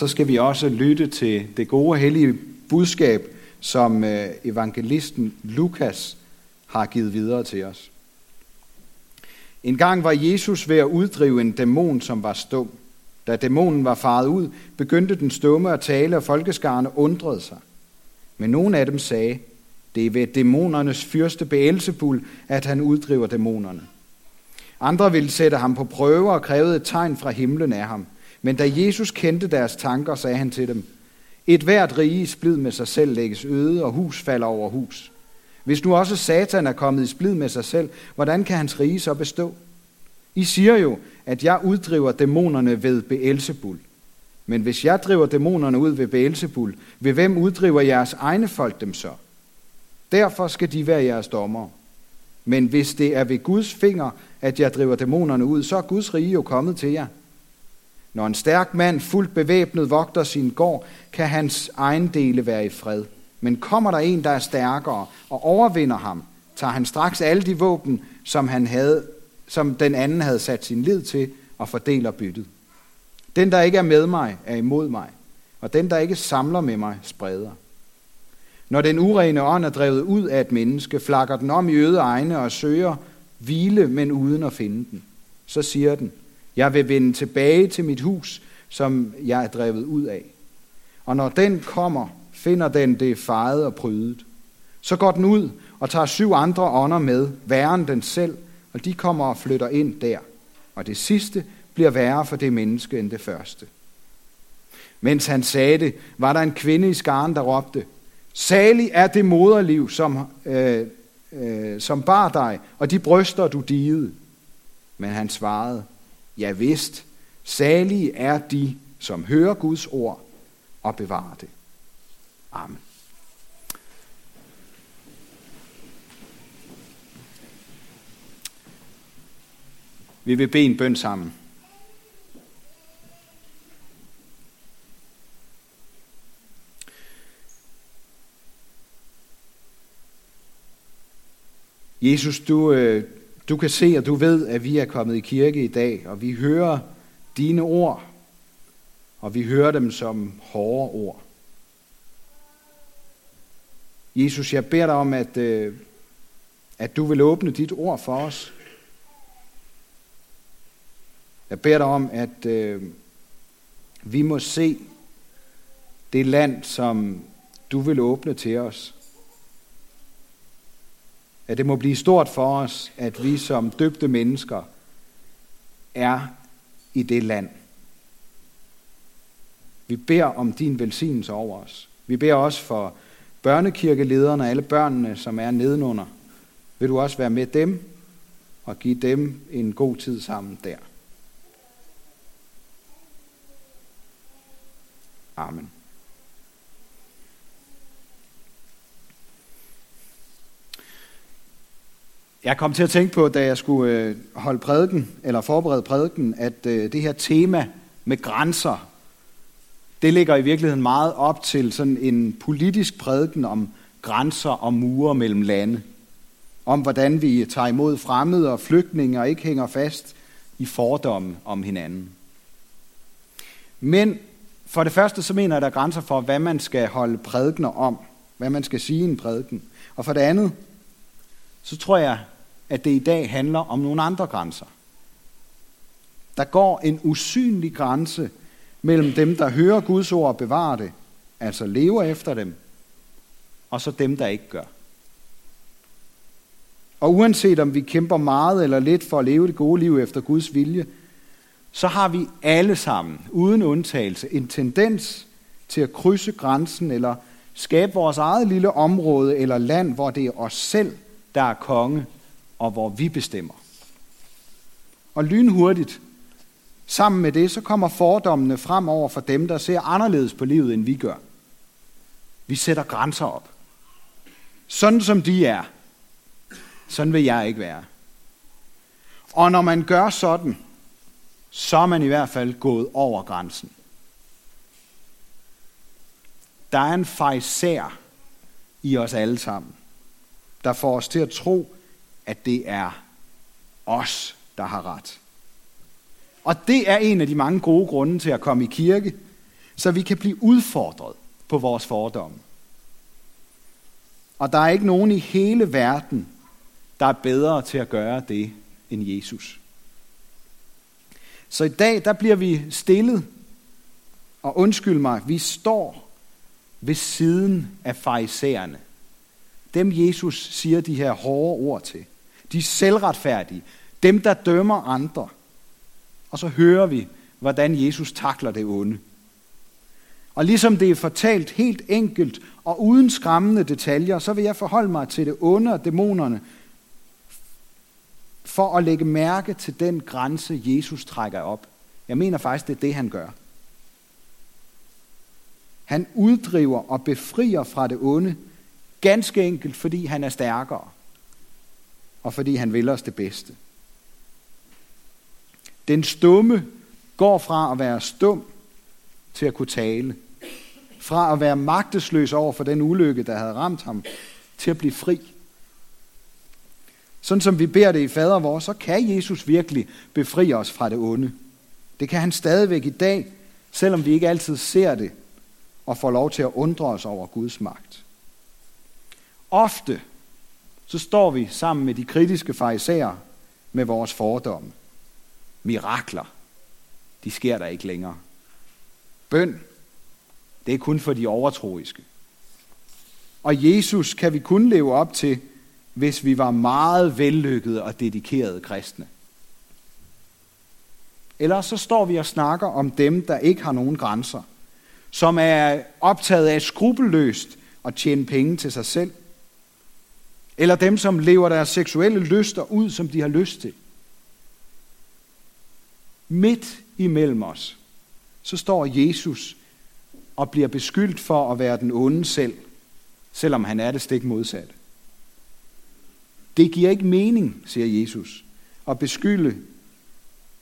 så skal vi også lytte til det gode hellige budskab, som øh, evangelisten Lukas har givet videre til os. En gang var Jesus ved at uddrive en dæmon, som var stum. Da dæmonen var faret ud, begyndte den stumme at tale, og folkeskarne undrede sig. Men nogen af dem sagde, det er ved dæmonernes fyrste Beelzebul, at han uddriver dæmonerne. Andre ville sætte ham på prøve og krævede et tegn fra himlen af ham. Men da Jesus kendte deres tanker, sagde han til dem, et hvert rige i splid med sig selv lægges øde, og hus falder over hus. Hvis nu også Satan er kommet i splid med sig selv, hvordan kan hans rige så bestå? I siger jo, at jeg uddriver dæmonerne ved Beelzebul. Men hvis jeg driver dæmonerne ud ved Beelzebul, ved hvem uddriver jeres egne folk dem så? Derfor skal de være jeres dommere. Men hvis det er ved Guds finger, at jeg driver dæmonerne ud, så er Guds rige jo kommet til jer. Når en stærk mand fuldt bevæbnet vogter sin gård, kan hans egen dele være i fred. Men kommer der en, der er stærkere og overvinder ham, tager han straks alle de våben, som, han havde, som den anden havde sat sin lid til, og fordeler byttet. Den, der ikke er med mig, er imod mig, og den, der ikke samler med mig, spreder. Når den urene ånd er drevet ud af et menneske, flakker den om i øde egne og søger hvile, men uden at finde den. Så siger den, jeg vil vende tilbage til mit hus, som jeg er drevet ud af. Og når den kommer, finder den det fejet og prydet. Så går den ud og tager syv andre ånder med, værre end den selv, og de kommer og flytter ind der. Og det sidste bliver værre for det menneske end det første. Mens han sagde det, var der en kvinde i skaren, der råbte, Salig er det moderliv, som, øh, øh, som bar dig, og de bryster, du digede. Men han svarede, Ja vist, salige er de, som hører Guds ord og bevarer det. Amen. Vi vil bede en bøn sammen. Jesus, du, øh, du kan se, og du ved, at vi er kommet i kirke i dag, og vi hører dine ord, og vi hører dem som hårde ord. Jesus, jeg beder dig om, at, øh, at du vil åbne dit ord for os. Jeg beder dig om, at øh, vi må se det land, som du vil åbne til os at det må blive stort for os, at vi som døbte mennesker er i det land. Vi beder om din velsignelse over os. Vi beder også for børnekirkelederne, alle børnene, som er nedenunder. Vil du også være med dem og give dem en god tid sammen der. Amen. Jeg kom til at tænke på, da jeg skulle øh, holde prædiken, eller forberede prædiken, at øh, det her tema med grænser, det ligger i virkeligheden meget op til sådan en politisk prædiken om grænser og mure mellem lande. Om hvordan vi tager imod fremmede og flygtninge og ikke hænger fast i fordomme om hinanden. Men for det første så mener jeg, at der er grænser for, hvad man skal holde prædikener om. Hvad man skal sige i en prædiken. Og for det andet, så tror jeg, at det i dag handler om nogle andre grænser. Der går en usynlig grænse mellem dem, der hører Guds ord og bevarer det, altså lever efter dem, og så dem, der ikke gør. Og uanset om vi kæmper meget eller lidt for at leve det gode liv efter Guds vilje, så har vi alle sammen, uden undtagelse, en tendens til at krydse grænsen eller skabe vores eget lille område eller land, hvor det er os selv, der er konge, og hvor vi bestemmer. Og lynhurtigt, sammen med det, så kommer fordommene frem over for dem, der ser anderledes på livet, end vi gør. Vi sætter grænser op. Sådan som de er, sådan vil jeg ikke være. Og når man gør sådan, så er man i hvert fald gået over grænsen. Der er en fejser i os alle sammen der får os til at tro, at det er os, der har ret. Og det er en af de mange gode grunde til at komme i kirke, så vi kan blive udfordret på vores fordomme. Og der er ikke nogen i hele verden, der er bedre til at gøre det end Jesus. Så i dag, der bliver vi stillet, og undskyld mig, vi står ved siden af farisæerne. Dem Jesus siger de her hårde ord til. De selvretfærdige. Dem, der dømmer andre. Og så hører vi, hvordan Jesus takler det onde. Og ligesom det er fortalt helt enkelt og uden skræmmende detaljer, så vil jeg forholde mig til det onde og dæmonerne, for at lægge mærke til den grænse, Jesus trækker op. Jeg mener faktisk, det er det, han gør. Han uddriver og befrier fra det onde, ganske enkelt fordi han er stærkere, og fordi han vil os det bedste. Den stumme går fra at være stum til at kunne tale. Fra at være magtesløs over for den ulykke, der havde ramt ham, til at blive fri. Sådan som vi beder det i fader vores, så kan Jesus virkelig befri os fra det onde. Det kan han stadigvæk i dag, selvom vi ikke altid ser det og får lov til at undre os over Guds magt. Ofte så står vi sammen med de kritiske farisæer med vores fordomme. Mirakler, de sker der ikke længere. Bøn, det er kun for de overtroiske. Og Jesus kan vi kun leve op til, hvis vi var meget vellykkede og dedikerede kristne. Eller så står vi og snakker om dem, der ikke har nogen grænser, som er optaget af skrupelløst at tjene penge til sig selv, eller dem, som lever deres seksuelle lyster ud, som de har lyst til. Midt imellem os, så står Jesus og bliver beskyldt for at være den onde selv, selvom han er det stik modsatte. Det giver ikke mening, siger Jesus, at beskylde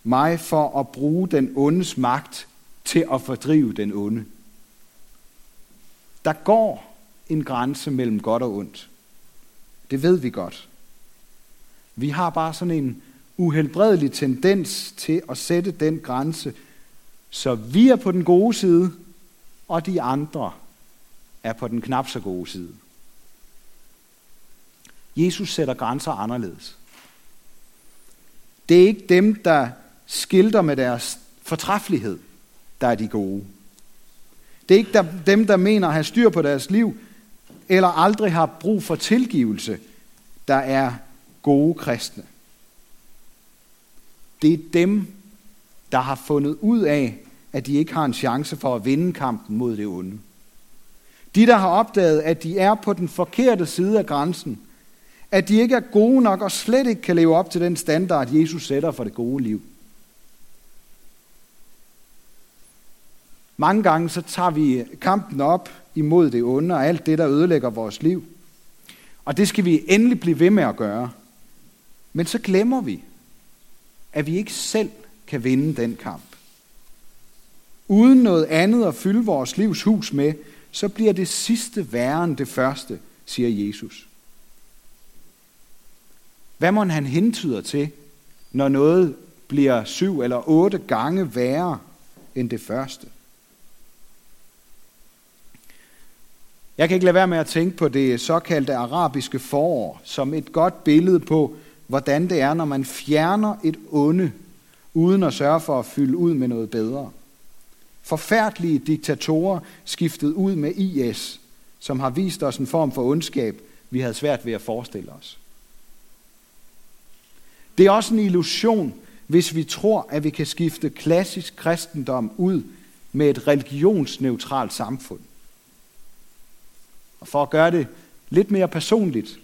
mig for at bruge den ondes magt til at fordrive den onde. Der går en grænse mellem godt og ondt. Det ved vi godt. Vi har bare sådan en uhelbredelig tendens til at sætte den grænse, så vi er på den gode side, og de andre er på den knap så gode side. Jesus sætter grænser anderledes. Det er ikke dem, der skilter med deres fortræffelighed, der er de gode. Det er ikke dem, der mener at have styr på deres liv, eller aldrig har brug for tilgivelse, der er gode kristne. Det er dem, der har fundet ud af, at de ikke har en chance for at vinde kampen mod det onde. De, der har opdaget, at de er på den forkerte side af grænsen, at de ikke er gode nok og slet ikke kan leve op til den standard, Jesus sætter for det gode liv. Mange gange så tager vi kampen op imod det onde og alt det, der ødelægger vores liv. Og det skal vi endelig blive ved med at gøre. Men så glemmer vi, at vi ikke selv kan vinde den kamp. Uden noget andet at fylde vores livs hus med, så bliver det sidste værre end det første, siger Jesus. Hvad må han hentyder til, når noget bliver syv eller otte gange værre end det første? Jeg kan ikke lade være med at tænke på det såkaldte arabiske forår som et godt billede på, hvordan det er, når man fjerner et onde, uden at sørge for at fylde ud med noget bedre. Forfærdelige diktatorer skiftet ud med IS, som har vist os en form for ondskab, vi havde svært ved at forestille os. Det er også en illusion, hvis vi tror, at vi kan skifte klassisk kristendom ud med et religionsneutralt samfund. Og for at gøre det lidt mere personligt,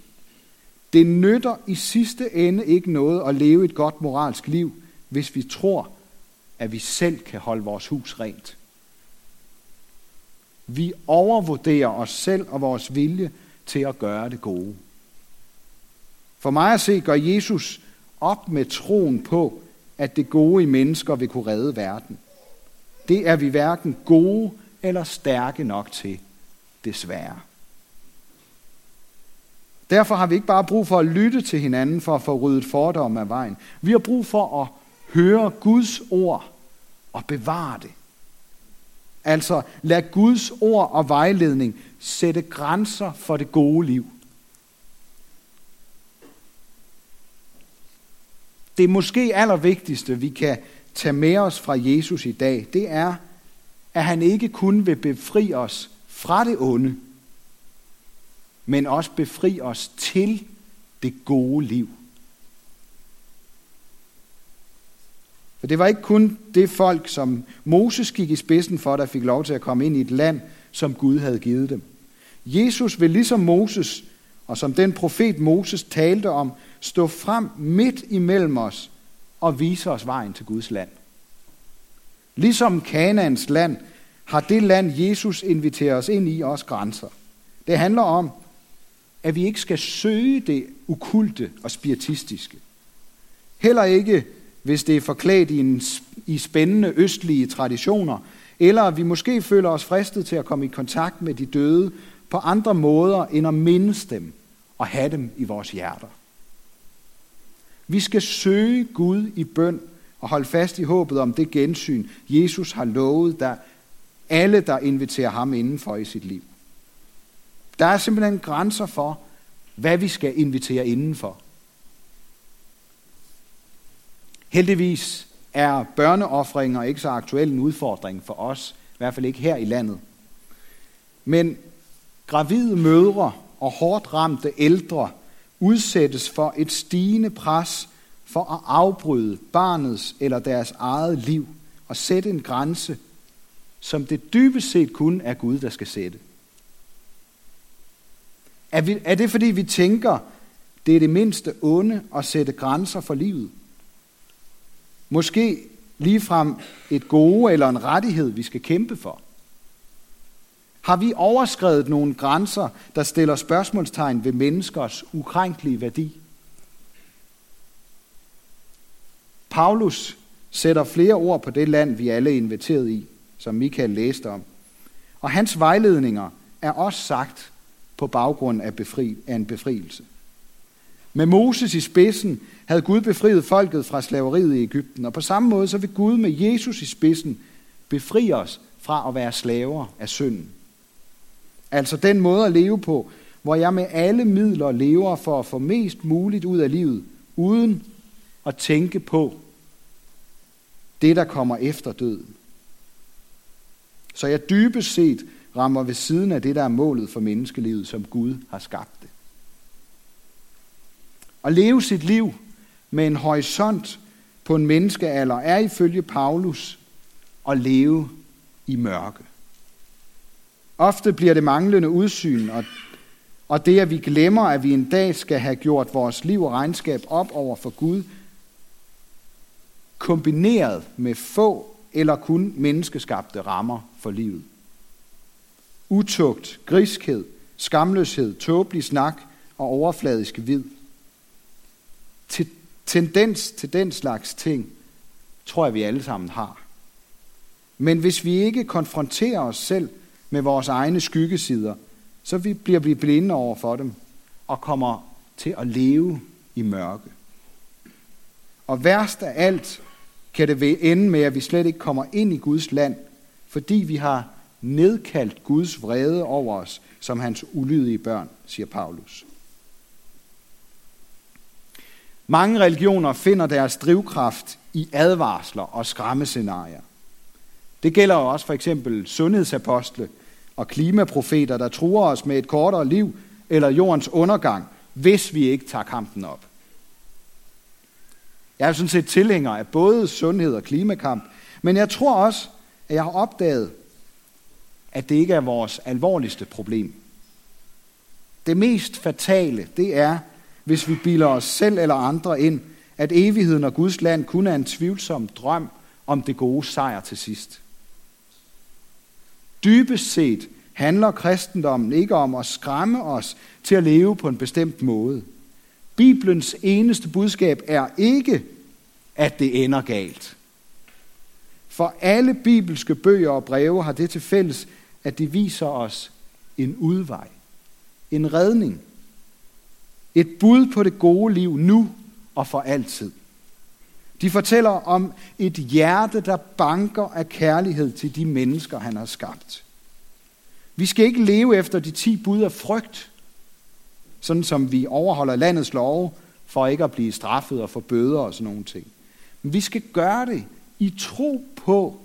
det nytter i sidste ende ikke noget at leve et godt moralsk liv, hvis vi tror, at vi selv kan holde vores hus rent. Vi overvurderer os selv og vores vilje til at gøre det gode. For mig at se gør Jesus op med troen på, at det gode i mennesker vil kunne redde verden. Det er vi hverken gode eller stærke nok til, desværre. Derfor har vi ikke bare brug for at lytte til hinanden for at få ryddet fordomme af vejen. Vi har brug for at høre Guds ord og bevare det. Altså lad Guds ord og vejledning sætte grænser for det gode liv. Det måske allervigtigste, vi kan tage med os fra Jesus i dag, det er, at han ikke kun vil befri os fra det onde, men også befri os til det gode liv. For det var ikke kun det folk, som Moses gik i spidsen for, der fik lov til at komme ind i et land, som Gud havde givet dem. Jesus vil ligesom Moses, og som den profet Moses talte om, stå frem midt imellem os og vise os vejen til Guds land. Ligesom Kanaans land har det land, Jesus inviterer os ind i, også grænser. Det handler om, at vi ikke skal søge det ukulte og spiritistiske. Heller ikke, hvis det er forklædt i, en, i spændende østlige traditioner, eller vi måske føler os fristet til at komme i kontakt med de døde på andre måder, end at mindes dem og have dem i vores hjerter. Vi skal søge Gud i bøn og holde fast i håbet om det gensyn, Jesus har lovet der alle, der inviterer ham indenfor i sit liv. Der er simpelthen grænser for, hvad vi skal invitere indenfor. Heldigvis er børneoffringer ikke så aktuel en udfordring for os, i hvert fald ikke her i landet. Men gravide mødre og hårdt ramte ældre udsættes for et stigende pres for at afbryde barnets eller deres eget liv og sætte en grænse, som det dybest set kun er Gud, der skal sætte. Er, vi, er det fordi vi tænker, det er det mindste onde at sætte grænser for livet? Måske ligefrem et gode eller en rettighed, vi skal kæmpe for? Har vi overskrevet nogle grænser, der stiller spørgsmålstegn ved menneskers ukrænkelige værdi? Paulus sætter flere ord på det land, vi alle er inviteret i, som Michael læste om. Og hans vejledninger er også sagt på baggrund af, befri, af en befrielse. Med Moses i spidsen havde Gud befriet folket fra slaveriet i Ægypten, og på samme måde så vil Gud med Jesus i spidsen befri os fra at være slaver af synden. Altså den måde at leve på, hvor jeg med alle midler lever for at få mest muligt ud af livet, uden at tænke på det, der kommer efter døden. Så jeg dybest set rammer ved siden af det, der er målet for menneskelivet, som Gud har skabt det. At leve sit liv med en horisont på en menneskealder er ifølge Paulus at leve i mørke. Ofte bliver det manglende udsyn og, og det, at vi glemmer, at vi en dag skal have gjort vores liv og regnskab op over for Gud, kombineret med få eller kun menneskeskabte rammer for livet. Utugt, griskhed, skamløshed, tåbelig snak og overfladisk vid. Til tendens til den slags ting, tror jeg, vi alle sammen har. Men hvis vi ikke konfronterer os selv med vores egne skyggesider, så bliver vi blinde over for dem og kommer til at leve i mørke. Og værst af alt kan det ende med, at vi slet ikke kommer ind i Guds land, fordi vi har nedkaldt Guds vrede over os som hans ulydige børn, siger Paulus. Mange religioner finder deres drivkraft i advarsler og skræmmescenarier. Det gælder jo også for eksempel sundhedsapostle og klimaprofeter, der truer os med et kortere liv eller jordens undergang, hvis vi ikke tager kampen op. Jeg er sådan set tilhænger af både sundhed og klimakamp, men jeg tror også, at jeg har opdaget, at det ikke er vores alvorligste problem. Det mest fatale, det er, hvis vi bilder os selv eller andre ind, at evigheden og Guds land kun er en tvivlsom drøm om det gode sejr til sidst. Dybest set handler kristendommen ikke om at skræmme os til at leve på en bestemt måde. Bibelens eneste budskab er ikke, at det ender galt. For alle bibelske bøger og breve har det til fælles, at de viser os en udvej, en redning, et bud på det gode liv nu og for altid. De fortæller om et hjerte, der banker af kærlighed til de mennesker, han har skabt. Vi skal ikke leve efter de ti bud af frygt, sådan som vi overholder landets love, for ikke at blive straffet og få bøder og sådan nogle ting. Men vi skal gøre det i tro på,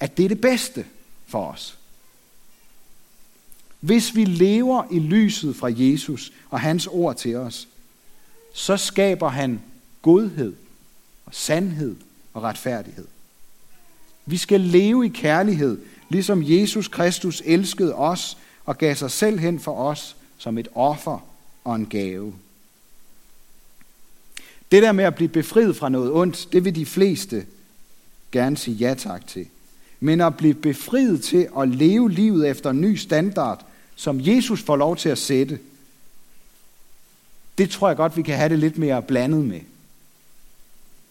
at det er det bedste for os. Hvis vi lever i lyset fra Jesus og hans ord til os, så skaber han godhed og sandhed og retfærdighed. Vi skal leve i kærlighed, ligesom Jesus Kristus elskede os og gav sig selv hen for os som et offer og en gave. Det der med at blive befriet fra noget ondt, det vil de fleste gerne sige ja tak til. Men at blive befriet til at leve livet efter en ny standard, som Jesus får lov til at sætte, det tror jeg godt, vi kan have det lidt mere blandet med.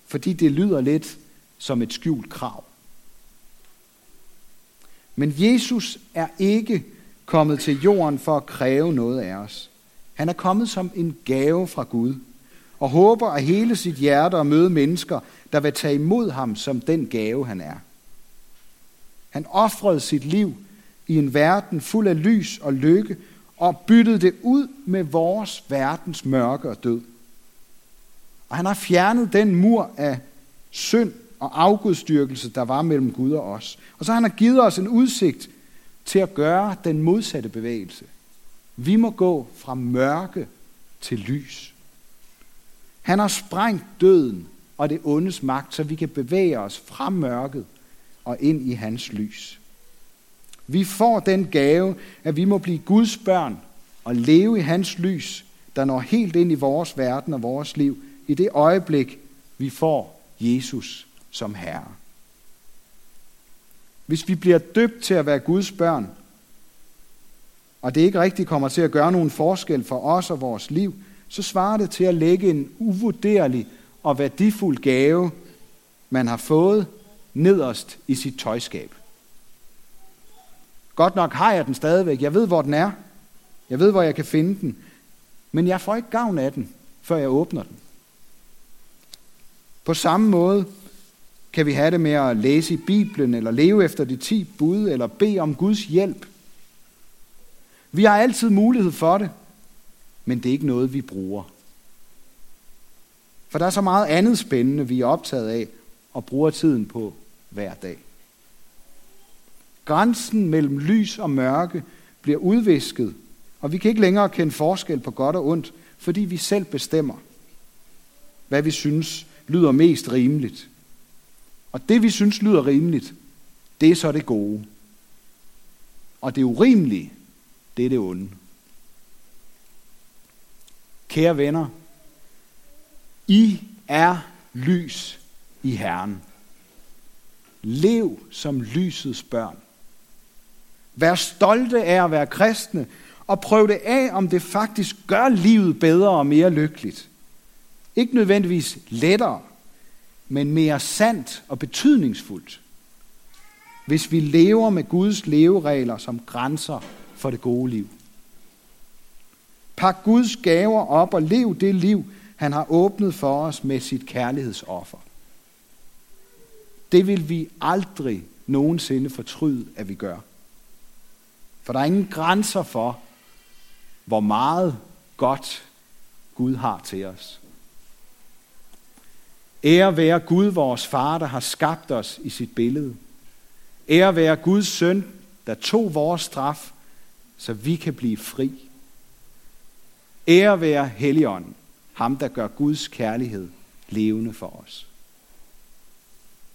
Fordi det lyder lidt som et skjult krav. Men Jesus er ikke kommet til jorden for at kræve noget af os. Han er kommet som en gave fra Gud, og håber at hele sit hjerte at møde mennesker, der vil tage imod ham som den gave, han er. Han offrede sit liv i en verden fuld af lys og lykke, og byttede det ud med vores verdens mørke og død. Og han har fjernet den mur af synd og afgudstyrkelse, der var mellem Gud og os. Og så har han givet os en udsigt til at gøre den modsatte bevægelse. Vi må gå fra mørke til lys. Han har sprængt døden og det ondes magt, så vi kan bevæge os fra mørket og ind i hans lys. Vi får den gave, at vi må blive Guds børn og leve i hans lys, der når helt ind i vores verden og vores liv, i det øjeblik, vi får Jesus som Herre. Hvis vi bliver døbt til at være Guds børn, og det ikke rigtig kommer til at gøre nogen forskel for os og vores liv, så svarer det til at lægge en uvurderlig og værdifuld gave, man har fået nederst i sit tøjskab. Godt nok har jeg den stadigvæk. Jeg ved, hvor den er. Jeg ved, hvor jeg kan finde den. Men jeg får ikke gavn af den, før jeg åbner den. På samme måde kan vi have det med at læse i Bibelen, eller leve efter de ti bud, eller bede om Guds hjælp. Vi har altid mulighed for det, men det er ikke noget, vi bruger. For der er så meget andet spændende, vi er optaget af og bruger tiden på hver dag. Grænsen mellem lys og mørke bliver udvisket, og vi kan ikke længere kende forskel på godt og ondt, fordi vi selv bestemmer, hvad vi synes lyder mest rimeligt. Og det, vi synes lyder rimeligt, det er så det gode. Og det urimelige, det er det onde. Kære venner, I er lys i Herren. Lev som lysets børn. Vær stolte af at være kristne, og prøv det af, om det faktisk gør livet bedre og mere lykkeligt. Ikke nødvendigvis lettere, men mere sandt og betydningsfuldt. Hvis vi lever med Guds leveregler som grænser for det gode liv. Pak Guds gaver op og lev det liv, han har åbnet for os med sit kærlighedsoffer. Det vil vi aldrig nogensinde fortryde, at vi gør. For der er ingen grænser for, hvor meget godt Gud har til os. Ære være Gud, vores far, der har skabt os i sit billede. Ære være Guds søn, der tog vores straf, så vi kan blive fri. Ære være Helligånden, ham der gør Guds kærlighed levende for os.